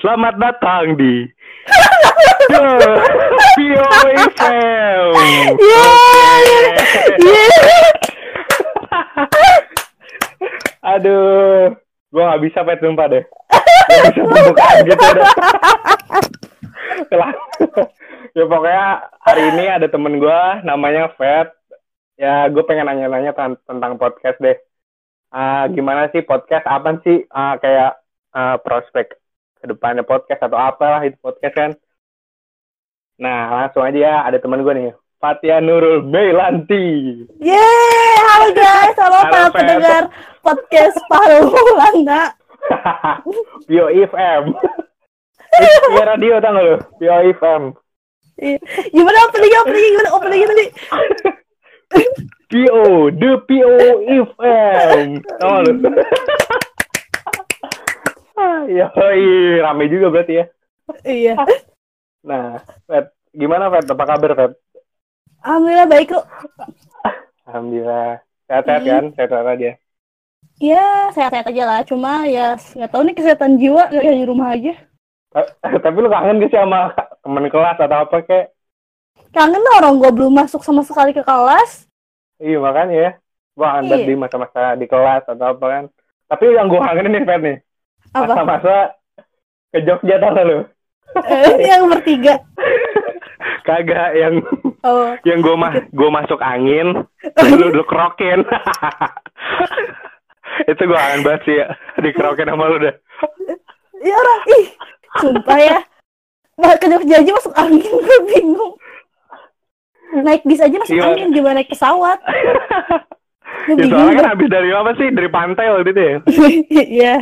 selamat datang di. Yeah. Yeah. Aduh, gua nggak bisa pet sumpah deh. Gak bisa pembukaan gitu deh. Telah. ya pokoknya hari ini ada temen gua namanya Fat. Ya gue pengen nanya-nanya ten- tentang podcast deh. Ah, gimana sih podcast? Apa sih ah, kayak ah, prospek ke depannya podcast atau apalah itu podcast kan? Nah langsung aja ya ada temen gue nih. Fatia Nurul Meilanti. Yeay, halo guys, halo, Halo, para pendengar podcast Paru Landa. Pio FM. Iya radio tau gak lu? Pio FM. Gimana openingnya, openingnya, gimana openingnya tadi? Pio, The Pio FM. Tau gak lu? Yoi, rame juga berarti ya. Iya, Nah, Fed, gimana Fed? Apa kabar Fed? alhamdulillah baik kok. Alhamdulillah. Sehat-sehat Hmm. kan? Sehat-sehat aja. Ya, sehat-sehat aja lah. Cuma ya nggak tahu nih kesehatan jiwa kayak di rumah aja. Ta- Tapi lu kangen gak sih sama temen kelas atau apa kayak? Kangen lah orang gue belum masuk sama sekali ke kelas. Iya makanya ya. Kangen banget Iya. di masa-masa di kelas atau apa kan. Tapi yang gua kangenin nih Fed nih. Apa? Masa-masa ke Jogja tau gak lu? Eh, yang bertiga. Kagak yang Oh, yang gue mah gue masuk angin lu lu kerokin itu gue kangen banget sih ya dikerokin sama lu dah iya orang ih, sumpah ya. Nah, ke Jogja aja masuk angin gue bingung. Naik bis aja masuk angin gimana naik pesawat? Ya, soalnya kan habis dari apa sih dari pantai waktu itu ya Iya.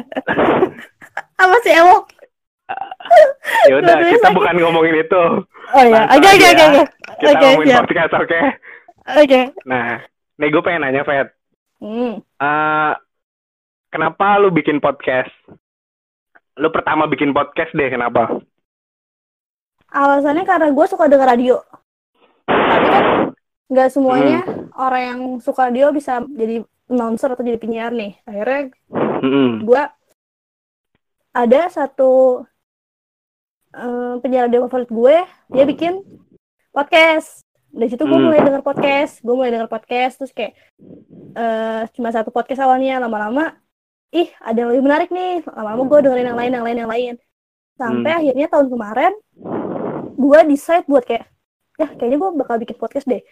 Apa sih Ewok? ya udah kita sakit. bukan ngomongin itu Oh iya, Santai oke oke oke oke. kita Oke, ngomongin siap. podcast oke Oke. nah nih gue pengen nanya Fed Hmm. Eh, kenapa lu bikin podcast lu pertama bikin podcast deh kenapa Alasannya karena gue suka denger radio. Tapi kan nggak semuanya orang yang suka radio bisa jadi announcer atau jadi penyiar nih. Akhirnya Mm-mm. gue ada satu eh, penyiar radio favorit gue, dia bikin podcast. Dari situ gue Hmm. mulai denger podcast, gue mulai denger podcast, terus kayak eh cuma satu podcast awalnya, lama-lama, ih ada yang lebih menarik nih, lama-lama gue dengerin yang lain, yang lain, yang lain. Sampai Hmm. akhirnya tahun kemarin, gue decide buat kayak, ya kayaknya gue bakal bikin podcast deh.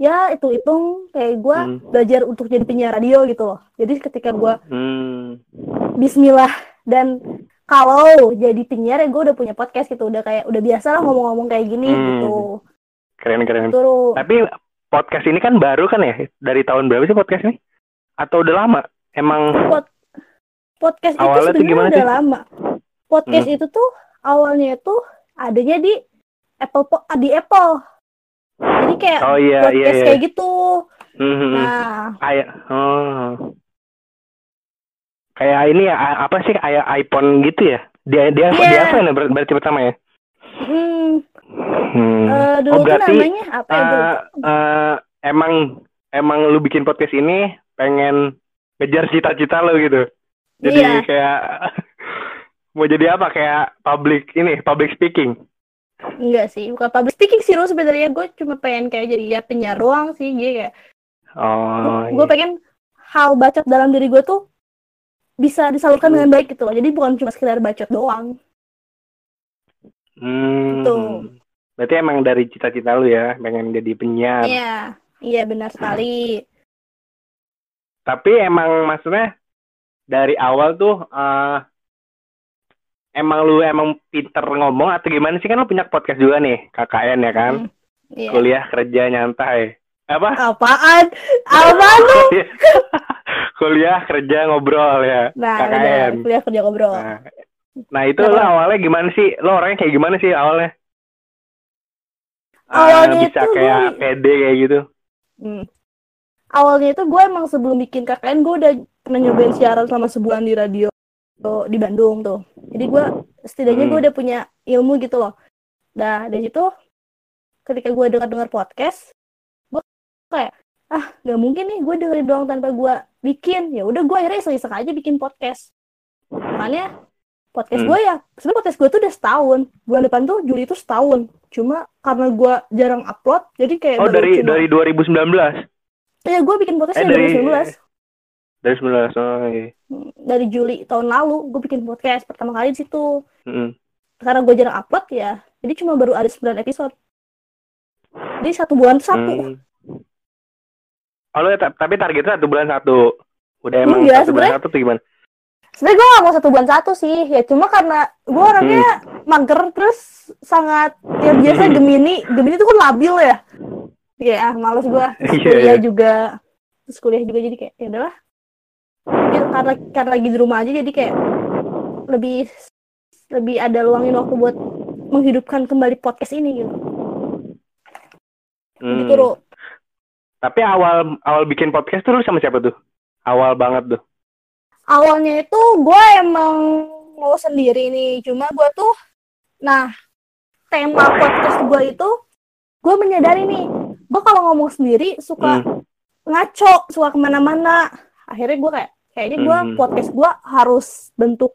Ya hitung-hitung kayak gue Hmm. belajar untuk jadi penyiar radio gitu loh. Jadi ketika gue Hmm. Bismillah dan kalau jadi penyiar ya gue udah punya podcast gitu udah kayak udah biasa lah ngomong-ngomong kayak gini Hmm. gitu keren keren terus Tapi podcast ini kan baru kan ya? Dari tahun berapa sih podcast ini? Atau udah lama? Emang podcast itu Awalnya tuh sebenarnya gimana udah sih? lama podcast Hmm. itu tuh awalnya tuh adanya di Apple Po- di Apple jadi kayak oh iya iya podcast iya. kayak gitu Hmm, hmm, hmm. nah Kayak oh. Kayak ini ya apa sih kayak iPhone gitu ya? Dia dia Iya. dia apa ya ber- berarti pertama ya? hmm, Hmm. eh, dulu oh berarti namanya apa ya eh, eh, emang emang lu bikin podcast ini pengen ngejar cita-cita lu gitu. Jadi Iya. kayak mau jadi apa kayak public ini public speaking. Enggak sih bukan public speaking sih Ru, sebenarnya gue cuma pengen kayak jadi ya penyiar doang sih jadi kayak Oh. gue iya. pengen hal bacot dalam diri gue tuh bisa disalurkan Hmm. dengan baik gitu loh. Jadi bukan cuma sekedar bacot doang. Hmm. Gitu. Berarti emang dari cita-cita lu ya, pengen jadi penyiar. Iya, iya benar sekali. Tapi emang maksudnya dari awal tuh eh emang lu emang pinter ngomong atau gimana sih kan lu punya podcast juga nih, KKN ya kan? Hmm, Iya. Kuliah kerja nyantai. Apa? Apaan? Apaan lu? Kuliah kerja ngobrol ya, Nah, KKN. udah kuliah kerja ngobrol. Nah, nah itu Kenapa? lo awalnya gimana sih? Lo orangnya kayak gimana sih awalnya? Ah, Awalnya bisa itu kayak gue- pede kayak gitu. Hmm. Awalnya itu gue emang sebelum bikin KKN gue udah pernah nyobain siaran selama sebulan di radio di Bandung tuh. Jadi gue setidaknya Hmm. gue udah punya ilmu gitu loh. Nah dari situ ketika gue dengar-dengar podcast, gue kayak ah nggak mungkin nih gue dengerin doang tanpa gue bikin. Ya udah gue akhirnya iseng-iseng aja bikin podcast. Makanya podcast Hmm. gue ya sebenarnya podcast gue tuh udah setahun bulan depan tuh Juli itu setahun cuma karena gue jarang upload jadi kayak Oh dari cuma- dari 2019. Iya, gue bikin podcast Eh, dari- 2019 Dari 19. Oh iya. dari Juli tahun lalu gue bikin podcast pertama kali di situ Mm-mm. karena gue jarang upload ya jadi cuma baru ada 9 episode jadi satu bulan satu Hmm. Oh, ta- tapi targetnya satu bulan satu. Udah emang Enggak, satu bulan satu tuh gimana? sebenarnya gue gak mau satu bulan satu sih ya cuma karena gue orangnya mager terus sangat ya biasa Hmm. Gemini Gemini itu kan labil ya ya males gue Iya, kuliah iya. juga terus kuliah juga jadi kayak ya udahlah Ya, karena karena lagi di rumah aja jadi kayak lebih lebih ada luangin waktu buat menghidupkan kembali podcast ini gitu Hmm. gitu. Tapi awal awal bikin podcast tuh lu sama siapa tuh? Awal banget tuh. awalnya itu gue emang mau sendiri nih cuma gue tuh nah tema podcast gue itu gue menyadari nih gue kalau ngomong sendiri suka Hmm. ngaco suka ke mana-mana akhirnya gue kayak kayaknya gue Hmm. podcast gue harus bentuk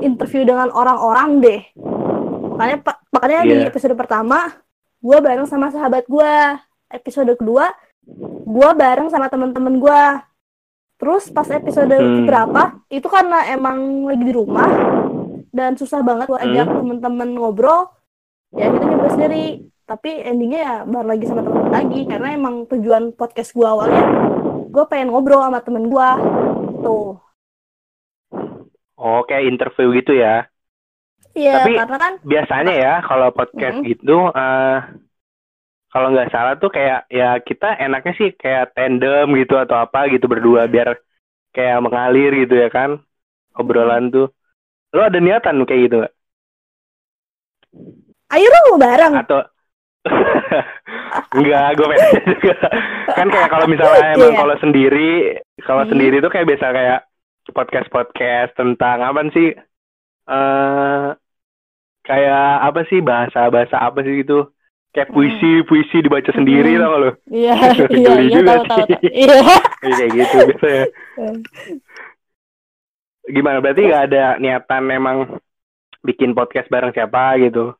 interview dengan orang-orang deh makanya makanya di Iya. episode pertama gue bareng sama sahabat gue episode kedua gue bareng sama teman-teman gue terus pas episode Hmm. berapa itu karena emang lagi di rumah dan susah banget buat ajak Hmm. temen-temen ngobrol ya kita nyoba sendiri tapi endingnya ya baru lagi sama temen lagi karena emang tujuan podcast gue awalnya gue pengen ngobrol sama temen gue tuh Oh, kayak interview gitu ya. iya Tapi- karena kan Biasanya ya kalau podcast Mhm. gitu eh kalau nggak salah tuh kayak ya kita enaknya sih kayak tandem gitu atau apa gitu berdua biar kayak mengalir gitu ya kan obrolan tuh. Lo ada niatan kayak gitu nggak? ayo dong mau bareng atau enggak gue pengen juga. Kan kayak kalau misalnya emang Iya. kalau sendiri kalau Hmm. sendiri tuh kayak biasa kayak podcast podcast tentang apa sih eh kayak apa sih bahasa bahasa apa sih gitu. Kayak puisi puisi dibaca sendiri Hmm. tau gak lo iya iya iya juga tahu iya. Kayak gitu biasanya. Gimana? Berarti nggak ada niatan memang bikin podcast bareng siapa gitu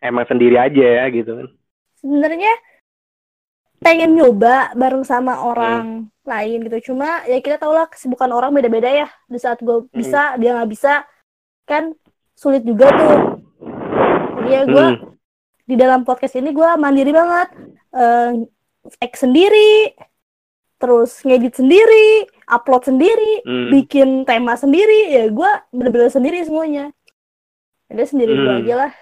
emang sendiri aja ya gitu kan sebenarnya pengen nyoba bareng sama orang Hmm. lain gitu cuma ya kita tau lah kesibukan orang beda-beda ya di saat gue Hmm. bisa dia nggak bisa kan sulit juga tuh jadi ya gue Hmm. di dalam podcast ini gue mandiri banget eh take sendiri terus ngedit sendiri upload sendiri Hmm. bikin tema sendiri ya gue bener-bener sendiri semuanya jadi sendiri gue Hmm. aja lah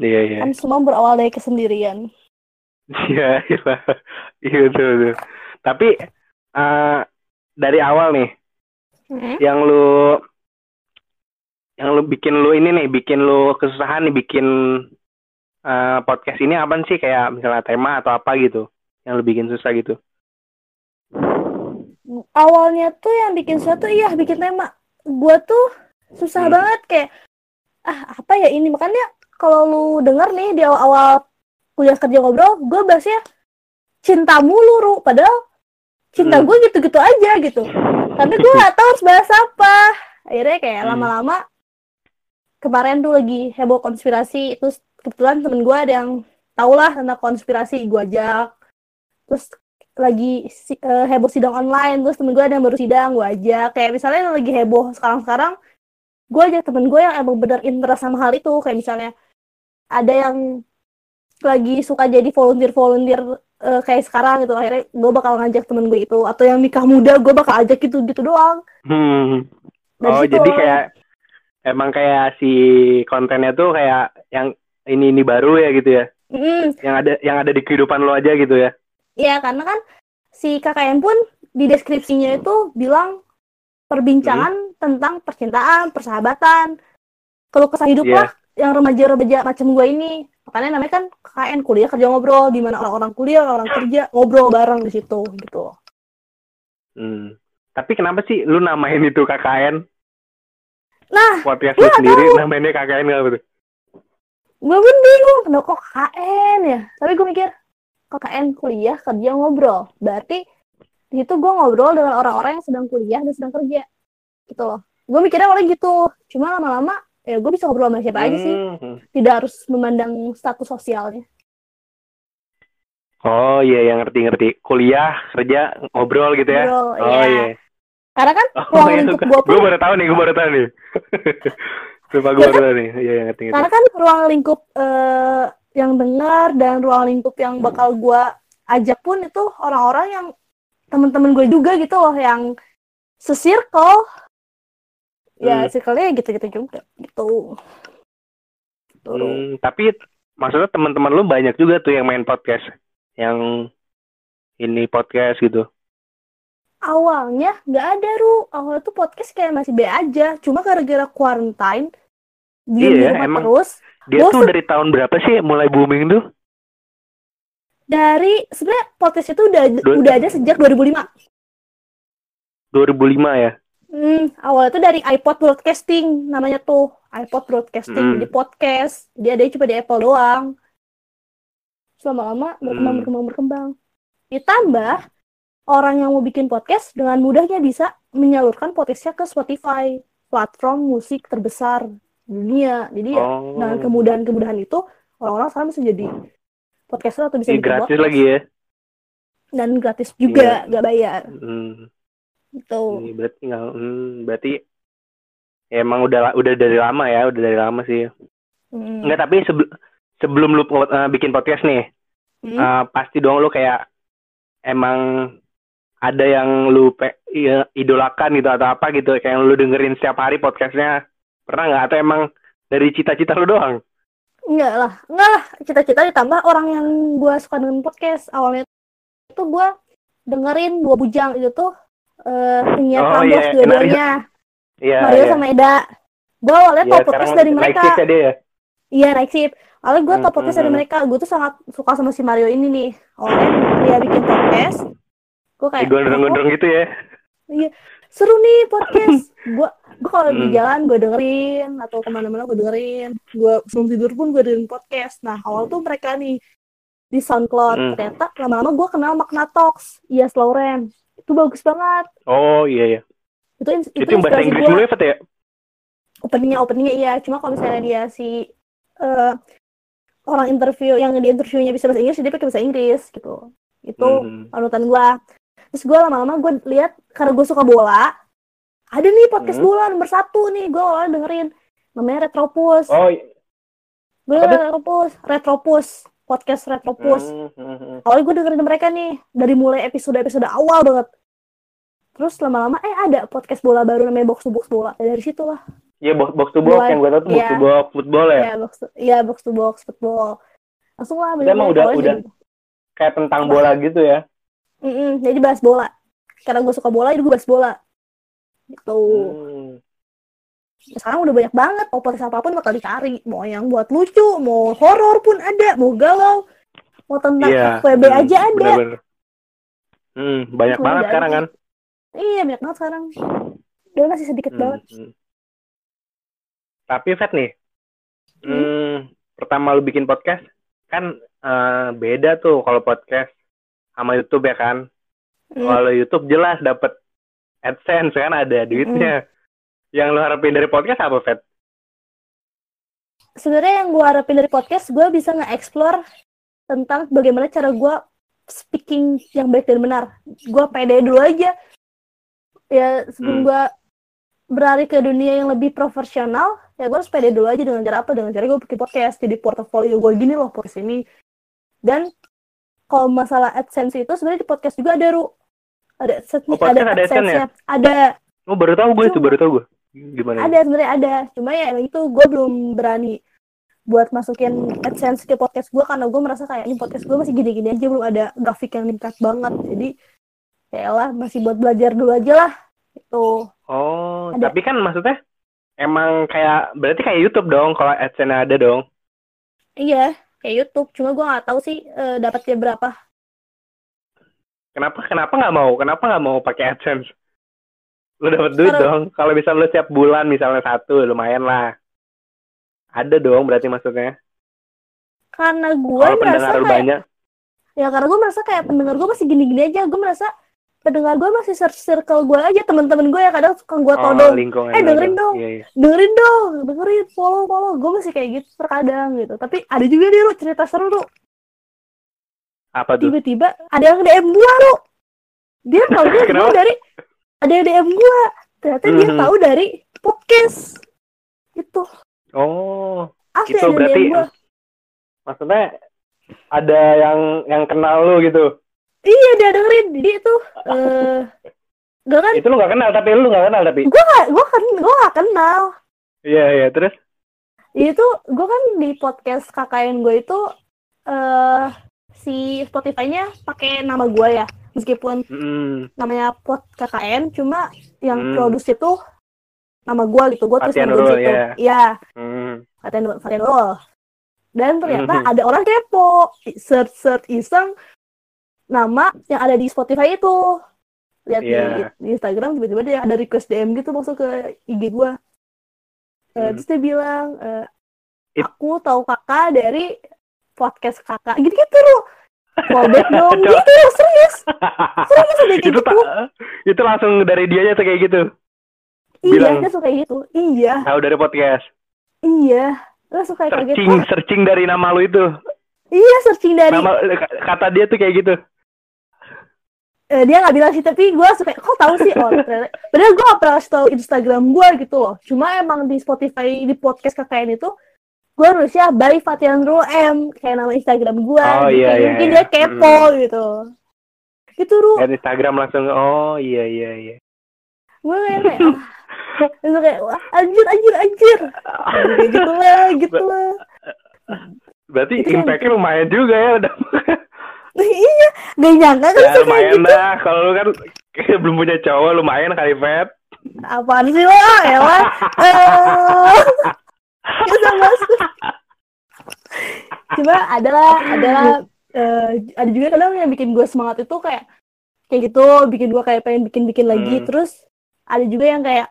iya iya. Kan semua berawal dari kesendirian. Iya, iya, iya betul, betul. Tapi eh, dari awal nih, yang lu, yang lu bikin lu ini nih, bikin lu kesusahan nih, bikin eh, podcast ini apa sih? Kayak misalnya tema atau apa gitu, yang lu bikin susah gitu. awalnya tuh yang bikin sesuatu iya bikin tema. Gue tuh susah Hmm. banget kayak ah apa ya ini? Makanya kalau lu denger nih di awal-awal kuliah kerja ngobrol gue bahasnya cinta mulu Ru. padahal cinta Hmm. gue gitu-gitu aja gitu. Tapi gue gak tahu harus bahas apa. Akhirnya kayak Hmm. lama-lama kemarin tuh lagi heboh konspirasi. Terus kebetulan temen gue ada yang tau lah tentang konspirasi gue ajak. Terus lagi si- eh, heboh sidang online. Terus temen gue ada yang baru sidang gue ajak. Kayak misalnya lagi heboh sekarang-sekarang gue ajak temen gue yang emang bener interest sama hal itu. Kayak misalnya ada yang lagi suka jadi volunteer volunteer eh, kayak sekarang gitu. Akhirnya gue bakal ngajak temen gue itu. Atau yang nikah muda gue bakal ajak gitu gitu doang. Hmm. Oh, situ. jadi kayak emang kayak si kontennya tuh kayak yang ini ini baru ya gitu ya, Mm, yang ada yang ada di kehidupan lo aja gitu ya. Iya, karena kan si KKN pun di deskripsinya itu bilang perbincangan tentang percintaan, persahabatan, kalau kesah hidup Iya. lah yang remaja-remaja macam gue ini. Makanya namanya kan KKN kuliah kerja ngobrol, di mana orang-orang kuliah, orang kerja ngobrol bareng di situ gitu. Hmm. Tapi kenapa sih lu namain itu KKN? Nah, Podcast lu nggak sendiri namainnya KKN nggak betul? gue pun bingung kenapa kok KKN ya. Tapi gue mikir KKN kuliah kerja ngobrol. Berarti di situ gue ngobrol dengan orang-orang yang sedang kuliah dan sedang kerja. Gitu loh. gue mikirnya awalnya gitu cuma lama-lama ya gue bisa ngobrol sama siapa aja sih Hmm. tidak harus memandang status sosialnya Oh iya, yang ngerti-ngerti. Kuliah, kerja, ngobrol gitu ya. Ngobrol, oh iya. iya. karena kan Oh, ruang iya, lingkup suka. gue pun Gue baru tahu nih, gue baru tahu nih. Lupa gue Ya baru tahu nih. Iya, yang ngerti-ngerti. karena kan ruang lingkup eh, yang dengar dan ruang lingkup yang bakal gue ajak pun itu orang-orang yang temen-temen gue juga gitu loh yang sesirkel ya Hmm. circle-nya gitu-gitu juga gitu Gitu. Hmm, tapi maksudnya teman-teman lu banyak juga tuh yang main podcast. Yang ini podcast gitu. awalnya nggak ada ru awalnya tuh podcast kayak masih B aja cuma gara-gara quarantine diem di Iya, emang. terus Dia tuh dari tahun berapa sih mulai booming tuh? dari sebenarnya podcast itu udah Dua- udah ada sejak 2005 2005 ya? Hmm, awalnya tuh dari iPod broadcasting namanya tuh iPod broadcasting Hmm. jadi podcast dia ada cuma di Apple doang Terus lama-lama berkembang Hmm. berkembang berkembang ditambah orang yang mau bikin podcast dengan mudahnya bisa menyalurkan podcastnya ke Spotify platform musik terbesar di dunia jadi ya Oh. dengan kemudahan-kemudahan itu orang-orang sekarang bisa jadi podcaster atau bisa Ini bikin gratis podcast. lagi ya? dan gratis juga Iya. nggak bayar Hmm. Gitu Ini berarti nggak, hmm, berarti ya emang udah udah dari lama ya, udah dari lama sih. Hmm. Enggak, tapi sebelum sebelum lu uh, bikin podcast nih, Hmm. uh, pasti dong lu kayak emang ada yang lu pe- iya, idolakan gitu atau apa gitu, kayak yang lu dengerin setiap hari podcastnya. Pernah nggak? Atau emang dari cita-cita lu doang? Enggak lah, enggak lah. Cita-cita ditambah orang yang gue suka dengan podcast. Awalnya itu gue dengerin dua bujang itu tuh eh penyiar Oh, Prambors iya, dua-duanya. Iya. Mario iya. sama Eda. Gue awalnya Iya, tau podcast dari mereka. ya dia ya? Iya, naik shift. Awalnya gue tau Hmm, podcast hmm, dari hmm. mereka. Gue tuh sangat suka sama si Mario ini nih. Awalnya dia bikin podcast. Gue kayak, gondrong-gondrong gitu ya? oh, seru nih podcast. Gue gue kalau di Hmm. jalan gue dengerin atau ke mana-mana gue dengerin. Gue sebelum tidur pun gue dengerin podcast. Nah awal tuh mereka nih di SoundCloud Hmm. ternyata lama-lama gue kenal Makna Talks, Iya Lauren. Itu bagus banget. Oh iya iya. Itu ins- Itu, yang bahasa Inggris dulu ya, Fat ya? Openingnya openingnya iya. Cuma kalau misalnya dia si eh, orang interview yang di interviewnya bisa bahasa Inggris, dia pakai bahasa Inggris gitu. Itu Hmm. panutan gue. Terus gue lama-lama gue lihat karena gue suka bola, ada nih podcast Hmm. bola nomor satu nih gue awalnya dengerin namanya Retropus. Oh, gue tuh? dengerin Retropus, Retropus, podcast Retropus. Hmm, hmm, hmm. Awalnya gue dengerin mereka nih dari mulai episode episode awal banget. Terus lama-lama eh ada podcast bola baru namanya Box to Box bola. Ya, dari situ lah. Iya box, box to box yang gue tau tuh box iya. to box football ya. Ya box to, iya box to box football. Langsung lah Itu emang udah- udah. jadi- Kayak tentang bola gitu ya. Mm-mm, jadi bahas bola. Karena gue suka bola, jadi gue bahas bola. Gitu. Hmm. Sekarang udah banyak banget mau podcast apa pun bakal dicari mau yang buat lucu mau horor pun ada mau galau mau tentang Iya. FWB hmm, aja ada bener-bener. Hmm, banyak Udah banget sekarang kan. iya banyak banget sekarang dia masih sedikit Hmm, banget hmm. Tapi Fat nih, hmm, pertama lu bikin podcast kan eh, beda tuh kalau podcast sama YouTube ya kan. Hmm. Kalau YouTube jelas dapet AdSense kan ada duitnya. Yang lu harapin dari podcast apa, Fat? sebenarnya yang gue harapin dari podcast gue bisa nge-explore tentang bagaimana cara gue speaking yang baik dan benar gue pede dulu aja ya sebelum Hmm. gue beralih ke dunia yang lebih profesional ya gue harus pede dulu aja dengan cara apa dengan cara gue bikin podcast jadi portofolio gue gini loh podcast ini dan kalau masalah AdSense itu sebenarnya di podcast juga ada ru ada AdSense Oh, podcast ada AdSense-nya. Ada Oh, baru tahu gue itu, baru tahu gue. Gimana? ada sebenarnya ada cuma ya itu gue belum berani buat masukin AdSense ke podcast gue karena gue merasa kayak ini podcast gue masih gini-gini aja belum ada grafik yang meningkat banget jadi ya lah masih buat belajar dulu aja lah itu Oh, Ada. tapi kan maksudnya emang kayak berarti kayak YouTube dong kalau AdSense ada dong. iya kayak YouTube cuma gue nggak tahu sih eh, dapatnya berapa Kenapa kenapa nggak mau? Kenapa nggak mau pakai AdSense? Lu dapat duit Karena- dong. Kalau bisa lu setiap bulan misalnya satu, lumayan lah. Ada dong berarti maksudnya. karena gue merasa kayak banyak. ya karena gue merasa kayak pendengar gue masih gini-gini aja gue merasa pendengar gue masih circle gue aja temen-temen gue yang kadang suka gue Oh, todong lingkungan Eh, lu dengerin dong. Iya, iya. dengerin dong dengerin follow follow gue masih kayak gitu terkadang gitu tapi ada juga nih lu cerita seru lu Apa tuh? tiba-tiba ada yang DM gue lu dia tahu gue dari ada yang DM gue ternyata dia Mhm. tahu dari podcast. Itu Oh, asli itu ada berarti DM gue maksudnya ada yang yang kenal lu gitu. iya dia dengerin. Jadi itu eh gue kan Itu lu gak kenal tapi lu gak kenal tapi. gue gak gue kan gue gak kenal. Iya, iya, terus? Itu gue kan di podcast KKN gue itu eh si Spotify-nya pakai nama gue ya meskipun mm, namanya pot KKN cuma yang Hmm. produce itu nama gue gitu. Gue gue Nurul, gitu. ya. iya. Mm, Fatia Nur- Fatia Nurul dan ternyata Mhm. ada orang kepo. Search search iseng nama yang ada di Spotify itu. Lihat di, Iya. di Instagram tiba-tiba dia ada request DM gitu masuk ke IG gue Hmm. terus dia bilang It- aku tahu kakak dari podcast kakak. Gitu gitu lu callback dong gitu serius serius ada kayak itu gitu tak itu langsung dari dia tuh kayak gitu. iya bilang. dia suka kayak gitu iya Tahu dari podcast. iya dia suka kayak gitu Searching, searching dari nama lu itu. iya searching dari Nama kata dia tuh kayak gitu. eh, dia nggak bilang sih tapi gue suka kok tahu sih oh ternyata padahal gue gak pernah kasih tahu Instagram gue gitu loh cuma emang di Spotify di podcast KKN itu gue nulisnya by Fatian Rule M kayak nama Instagram gue Oh, gitu. iya, iya, mungkin iya. dia kepo gitu gitu Ru Dari Instagram langsung oh iya iya iya. gue kayak. Terus kayak wah anjir anjir anjir gitu lah gitu lah Berarti Itu kan- impact-nya lumayan juga ya udah. iya gak nyangka kan ya lumayan gitu dah. Kalau lu kan belum punya cowok lumayan kali Feb. apaan sih lo ya eh Usah masuk. Cuma adalah adalah eh, ada juga kadang yang bikin gue semangat itu kayak kayak gitu, bikin gue kayak pengen bikin-bikin lagi. Hmm. Terus ada juga yang kayak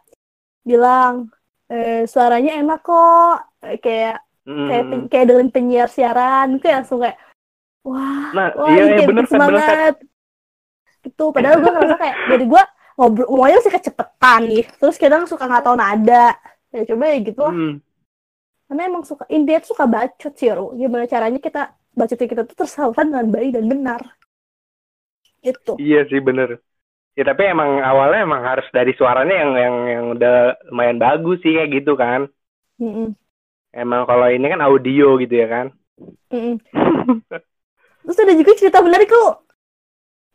bilang eh, suaranya enak kok, Eh, kayak kayak Hmm. pen- kayak dengan penyiar siaran, kayak langsung kayak wah, Nah, wah iya, iya, kayak bener, bikin bener, Feb. semangat. Gitu, padahal gue ngerasa kayak dari gue ngobrol ngomongnya masih kecepetan nih. Terus kadang suka nggak tahu nada. Ya coba ya gitu lah Hmm. Karena emang suka India tuh suka bacot sih Ru. gimana caranya kita bacotnya kita tuh tersalurkan dengan baik dan benar itu Iya sih bener. Ya tapi emang awalnya emang harus dari suaranya yang yang yang udah lumayan bagus sih kayak gitu kan. Mm-mm. Emang kalau ini kan audio gitu ya kan. Mm-mm. terus ada juga cerita menarik lu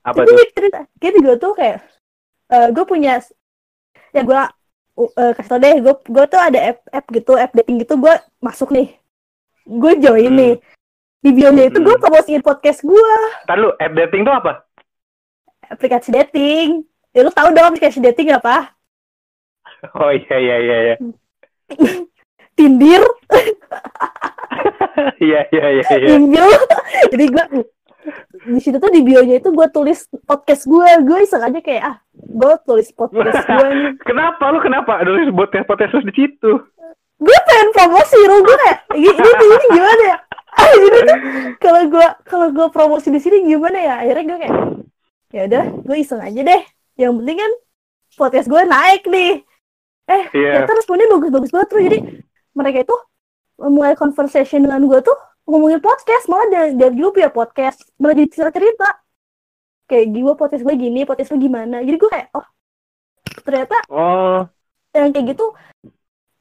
Apa tapi tuh? cerita kayak juga tuh kayak gue punya ya gue uh, kasih tau deh gue gue tuh ada app app gitu app dating gitu gue masuk nih gue join Hmm. nih di bio-nya itu gue Hmm. promosiin podcast gue Ntar lu app dating tuh apa? aplikasi dating ya lu tahu dong aplikasi dating apa Oh iya iya iya iya. Tinder Iya iya iya iya. Tinder jadi gue di situ tuh di bio-nya itu gue tulis podcast gue gue iseng aja kayak ah gue tulis podcast gue nih. Kenapa? Lu kenapa nulis podcast podcast di situ? gue pengen promosi lu gue kayak ini ini, ini gimana ya? Ah ini tuh kalau gue kalau gue promosi di sini gimana ya? Akhirnya gue kayak ya udah gue iseng aja deh. Yang penting kan podcast gue naik nih. Eh Iya. ternyata responnya bagus-bagus banget tuh jadi mereka itu mulai conversation dengan gue tuh ngomongin podcast malah dari, dari dulu punya podcast. Malah jadi cerita cerita. Kayak gue podcast gue gini podcast lu gimana? Jadi gue kayak oh ternyata Oh. yang kayak gitu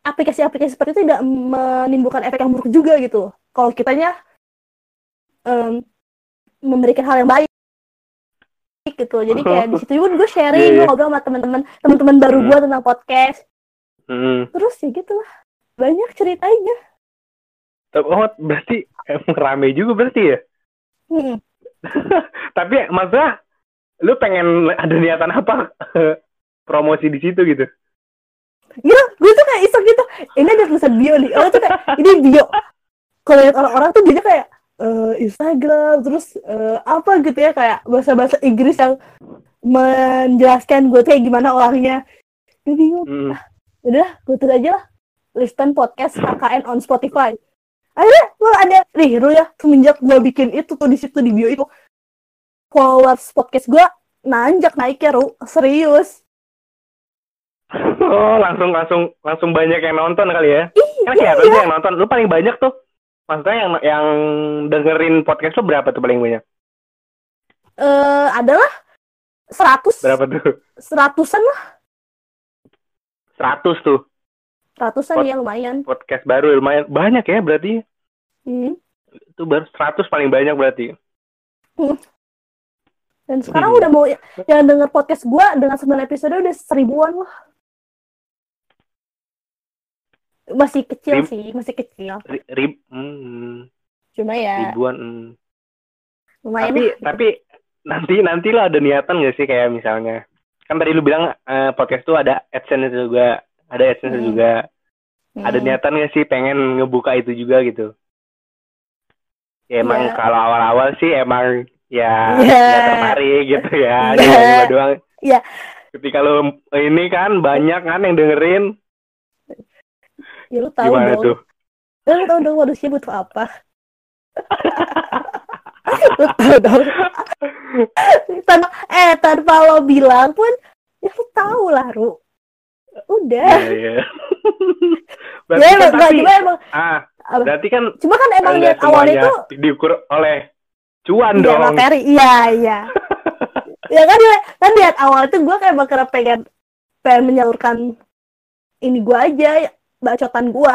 aplikasi-aplikasi seperti itu tidak menimbulkan efek yang buruk juga gitu. Kalau kitanya em, memberikan hal yang baik gitu. Jadi kayak di situ pun gue sharing Iya, iya. gue ngobrol sama teman-teman teman-teman baru Hmm. gue tentang podcast. Hmm. terus ya gitu lah banyak ceritanya Oh berarti emang rame juga berarti ya? Hmm. Tapi maksudnya lu pengen ada niatan apa promosi di situ gitu? Gitu, gue tuh kayak iseng gitu. Ini ada tulisan bio nih. Orang tuh kayak, ini bio. Kalau lihat orang-orang tuh dia kayak eh, Instagram, terus eh, apa gitu ya, kayak bahasa-bahasa Inggris yang menjelaskan gue tuh kayak gimana orangnya. Gue bingung. Hmm. Udah, gue aja lah. Listen podcast KKN on Spotify. Akhirnya gue ada, nih, Ru ya, semenjak gue bikin itu tuh di situ di bio itu, followers podcast gue nanjak naiknya ru serius Oh, langsung langsung langsung banyak yang nonton kali ya. Ih, Kan iya. kelihatan tuh yang nonton. Lu paling banyak tuh. Maksudnya yang yang dengerin podcast lu berapa tuh paling banyak? Eh, adalah seratus Berapa tuh? seratusan lah 100 tuh. Ratusan Pot- ya lumayan Podcast baru lumayan banyak ya berarti. Hmm. Itu baru 100 paling banyak berarti. dan sekarang Hmm. udah mau yang denger podcast gua dengan 9 episode udah seribuan lah masih kecil Rib- sih masih kecil Ri- Rib, hmm, cuma ya ribuan. hmm. lumayan Tapi lah. tapi nanti nanti lo ada niatan gak sih kayak misalnya kan tadi lu bilang eh, podcast tuh ada adsense juga, ada adsense Hmm. juga. Ada Hmm. niatan gak sih pengen ngebuka itu juga gitu? Ya emang Iya. kalau awal-awal sih emang ya Iya. nggak tertarik gitu ya. Cuma doang. Iya. Ketika lu ini kan banyak kan yang dengerin, ya lu tahu gimana dong tuh? Ya, lu tahu dong manusia butuh apa lu tahu dong tanpa eh tanpa lo bilang pun ya lu tahu lah Ru udah Iya, iya. ya berarti kan tapi, cuma emang ah, apa? berarti kan cuma kan emang lihat semuanya tuh diukur oleh cuan Iya, dong. materi iya iya ya kan dia- kan lihat awal itu gue kayak bakal pengen pengen menyalurkan ini gue aja bacotan gue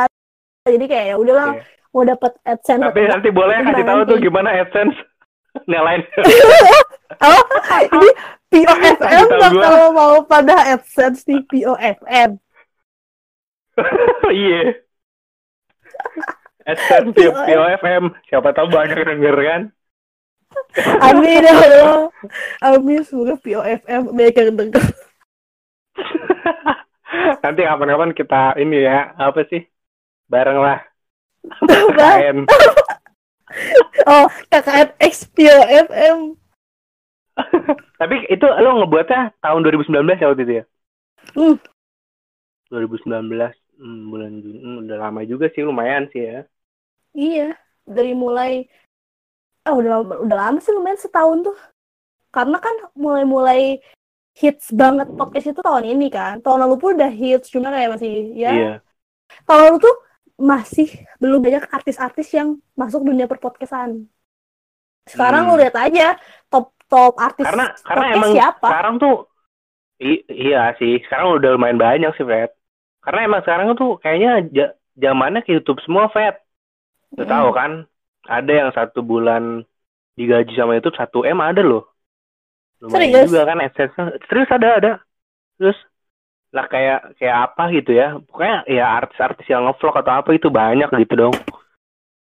jadi kayak ya udahlah Oke. mau dapat adsense Tapi nanti boleh kasih tahu tuh gimana AdSense nyalain. Oh, ini POFM kalau mau pada AdSense di POFM. Iya. AdSense P- POFM. Siapa tahu banyak denger kan. Amin ya Allah. Amin semoga POFM banyak yang denger. Nanti kapan-kapan kita ini ya, apa sih? Bareng lah. Apa? Oh, KKN X POFM. Tapi itu lo ngebuatnya tahun 2019 ya waktu itu ya? Hmm. 2019 hmm, bulan Juni Hmm, udah lama juga sih lumayan sih ya. Iya, dari mulai ah udah lama, udah lama sih lumayan setahun tuh. Karena kan mulai-mulai hits banget podcast itu tahun ini kan. Tahun lalu pun udah hits, cuma kayak masih ya Iya. tahun lalu tuh masih belum banyak artis-artis yang masuk dunia perpodcastan. Sekarang Hmm. lu lihat aja top top artis Karena karena podcast emang siapa? sekarang tuh i- iya sih, sekarang udah lumayan banyak sih, Fred. Karena emang sekarang tuh kayaknya zamannya ke YouTube semua, Fred. Lu Hmm. tahu kan? Ada yang satu bulan digaji sama YouTube 1 M ada loh. Lumayan Serius? juga kan adsense Serius ada ada. Terus lah kayak kayak apa gitu ya. Pokoknya ya artis-artis yang ngevlog atau apa itu banyak gitu dong.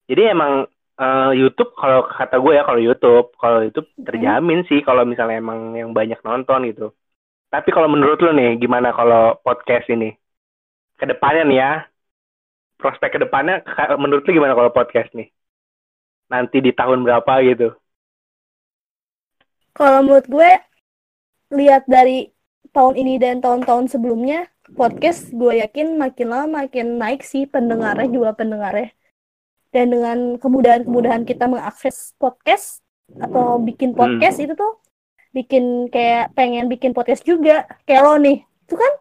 Jadi emang eh, YouTube kalau kata gue ya kalau YouTube, kalau YouTube terjamin sih kalau misalnya emang yang banyak nonton gitu. Tapi kalau menurut lu nih gimana kalau podcast ini? Ke depannya nih ya, prospek ke depannya menurut lu gimana kalau podcast nih? Nanti di tahun berapa gitu? Kalau menurut gue lihat dari tahun ini dan tahun-tahun sebelumnya podcast gue yakin makin lama makin naik sih pendengarnya juga pendengarnya. Dan dengan kemudahan-kemudahan kita mengakses podcast atau bikin Hmm. podcast itu tuh bikin kayak pengen bikin podcast juga. Kayak lo nih, itu kan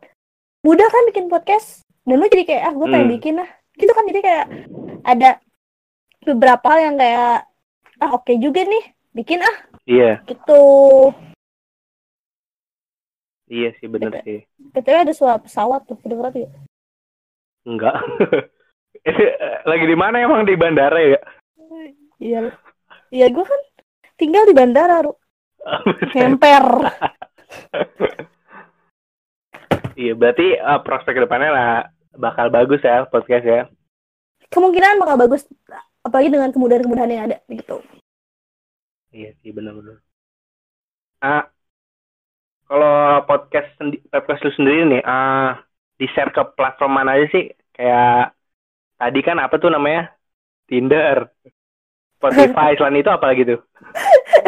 mudah kan bikin podcast. Dan lo jadi kayak ah gue pengen Hmm. bikin lah. Gitu kan jadi kayak ada beberapa hal yang kayak ah oke juga nih bikin ah Iya, gitu. Iya sih bener sih. BTW ada suara pesawat tuh, kedengeran ya? Enggak. Lagi di mana emang di bandara ya? Iya. Iya, gue kan tinggal di bandara, Ru. Kemper. Iya, berarti eh, prospek ke depannya lah bakal bagus ya podcast ya. Kemungkinan bakal bagus, apalagi dengan kemudahan-kemudahan yang ada, gitu. Iya sih benar-benar. Ah, kalau podcast sendi- podcast lu sendiri nih, ah di share ke platform mana aja sih? Kayak tadi kan apa tuh namanya? Tinder, Spotify, selain itu apa lagi tuh?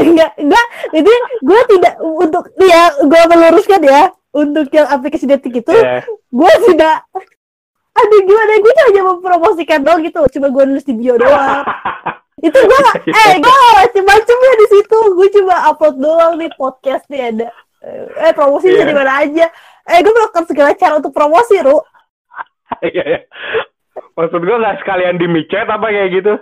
enggak, enggak. Jadi gue tidak, untuk, ya, gue meluruskan ya, untuk yang aplikasi dating itu, Ya, gue tidak, aduh gimana, gue hanya mempromosikan doang gitu, cuma gue nulis di bio doang. itu gue eh gue macem-macemnya di situ gue cuma upload doang nih podcast nih ada eh promosi bisa Iya. di mana aja? Eh gue melakukan segala cara untuk promosi ru. Iya, iya. Maksud gue nggak sekalian di micet apa kayak gitu?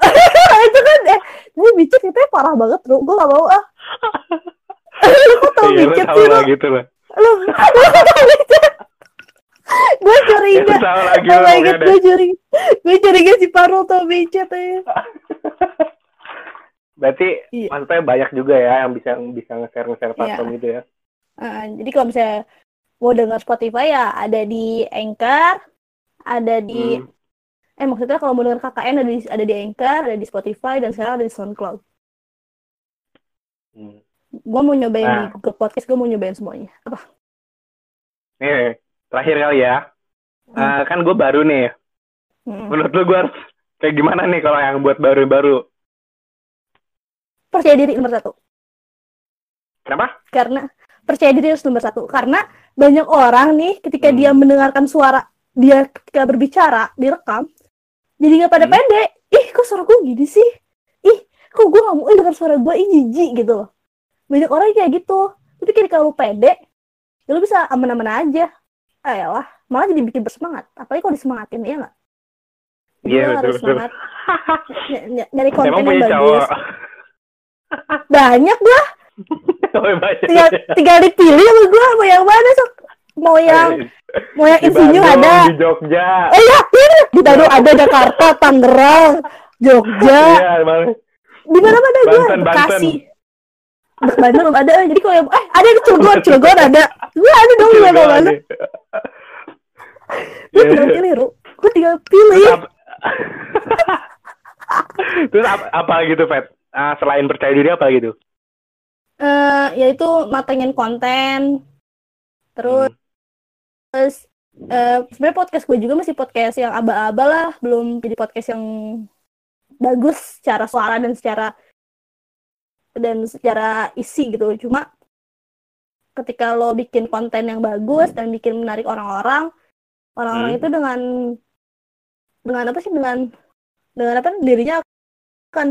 eh itu kan eh gue micet itu parah banget ru. Gue gak mau ah. Lu kok tau Iya, micet sih lu gitu lah. lu lu tau micet? Gue curiga. Lagi oh my god gue curiga gue curiga si Parul tau micet ya Berarti Iya. maksudnya banyak juga ya yang bisa bisa nge-share nge-share Iya. platform gitu ya. Ah, jadi kalau misalnya mau dengar Spotify ya ada di Anchor, ada di Hmm. eh maksudnya kalau mau dengar KKN ada di ada di Anchor, ada di Spotify dan sekarang ada di SoundCloud. Hmm. Gue mau nyobain Nah. di Google Podcast, gue mau nyobain semuanya. Apa? Nih, terakhir kali ya. Eh, kan gue baru nih. Hmm. Menurut lu gue harus kayak gimana nih kalau yang buat baru-baru? Percaya diri nomor satu. Kenapa? Karena percaya diri harus nomor satu. Karena banyak orang nih ketika Hmm. dia mendengarkan suara dia ketika berbicara direkam, jadi nggak pada Hmm. pede. Ih, kok suara gue gini sih? Ih, kok gue nggak mau ih, dengar suara gue ih jijik gitu loh. Banyak orang kayak gitu. Tapi ketika lu pede, ya lu bisa aman-aman aja. Ayolah, malah jadi bikin bersemangat. Apalagi kalau disemangatin, ya nggak? Iya, lu betul, harus betul. semangat ny- ny- nyari konten Emang yang bagus. cowok? Banyak gua, tinggal, tinggal dipilih sama gua mau yang mana sok. Mau yang mau yang insinyur ada. di Jogja. Eh ya, iya, di Bandung ada Jakarta, Tangerang, Jogja, Iya, Bang. di mana mana gua Bekasi. Bek- Bandung belum ada. Jadi kalau eh ada di Cilegon, Cilegon ada. Gua ada dong di mana Cilegon mana. ada. Gua Iya. tinggal pilih, Ru. Gua tinggal pilih. Terus apa, apa, gitu, Fet? Ah, selain percaya diri apa gitu? Eh, yaitu matengin konten. Terus Hmm. eh sebenarnya podcast gue juga masih podcast yang aba-aba lah, belum jadi podcast yang bagus secara suara dan secara dan secara isi gitu. Cuma ketika lo bikin konten yang bagus dan bikin menarik orang-orang, orang-orang Hmm. itu dengan dengan apa sih dengan dengan apa dirinya akan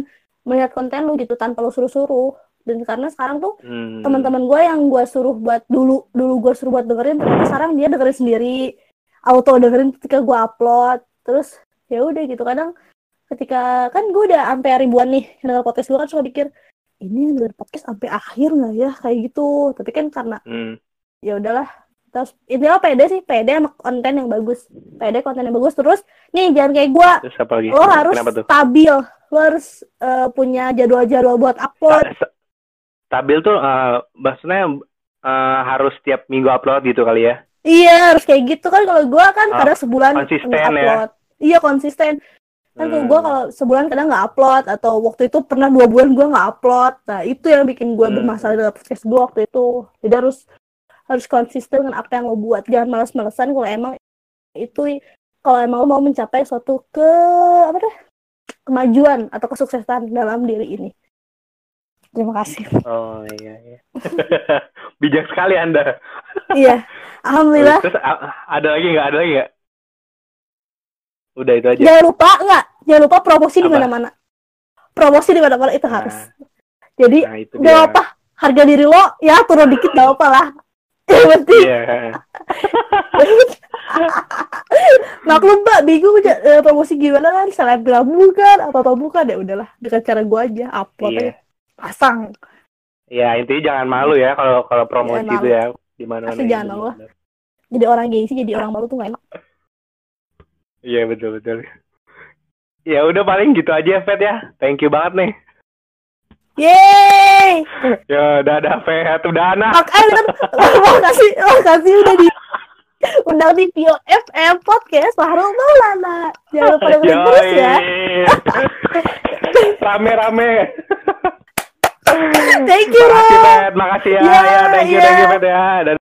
melihat konten lu gitu tanpa lo suruh-suruh. Dan karena sekarang tuh Hmm. teman-teman gue yang gue suruh buat dulu dulu gue suruh buat dengerin ternyata sekarang dia dengerin sendiri. Auto dengerin ketika gue upload. Terus ya udah gitu kadang ketika kan gue udah sampai ribuan nih yang denger podcast gue kan suka pikir ini yang denger podcast sampai akhir nggak ya? Kayak gitu. Tapi kan karena Hmm. ya udahlah terus intinya pede sih pede sama konten yang bagus. Pede konten yang bagus. Terus nih jangan kayak gue apa lo harus stabil lo harus eh, punya jadwal-jadwal buat upload Sta- sta- Stabil tuh eh, maksudnya eh, harus tiap minggu upload gitu kali ya? Iya harus kayak gitu kan kalau gua kan Oh, kadang sebulan konsisten ya? upload. Iya konsisten. Kan Hmm. gua kalau sebulan kadang nggak upload atau waktu itu pernah dua bulan gua nggak upload. Nah itu yang bikin gua Hmm. bermasalah dalam podcast gua waktu itu. Jadi harus harus konsisten dengan apa yang lo buat. Jangan malas-malesan kalau emang itu kalau emang lo mau mencapai suatu ke apa deh kemajuan atau kesuksesan dalam diri ini. Terima kasih. Oh iya iya. Bijak sekali Anda. iya. Alhamdulillah. Terus ada lagi nggak? Ada lagi nggak? Udah itu aja. Jangan lupa nggak? Jangan lupa promosi di mana-mana. Promosi di mana-mana itu Nah, harus. Jadi Nah itu gak dia. apa harga diri lo ya turun dikit gak apa lah. Yang penting Iya. maklum mbak bingung aja eh, promosi gimana kan selebgram bukan atau apa bukan ya udahlah dengan cara gua aja upload Iya. aja pasang Ya intinya jangan malu ya kalau kalau promosi Jangan itu ya di mana jangan malu jadi orang gengsi jadi orang baru tuh gak enak Iya betul betul. Ya udah paling gitu aja Fet ya. Thank you banget nih. Yeay Ya udah anak. Mak eh, kan, makasih makasih udah di undang di Pio FM podcast Fahrul Maulana jangan lupa dengerin terus ya Rame-rame. thank you Makasih Ro. Fet, makasih ya. Ya, thank you, iya. thank you Fet ya. Dan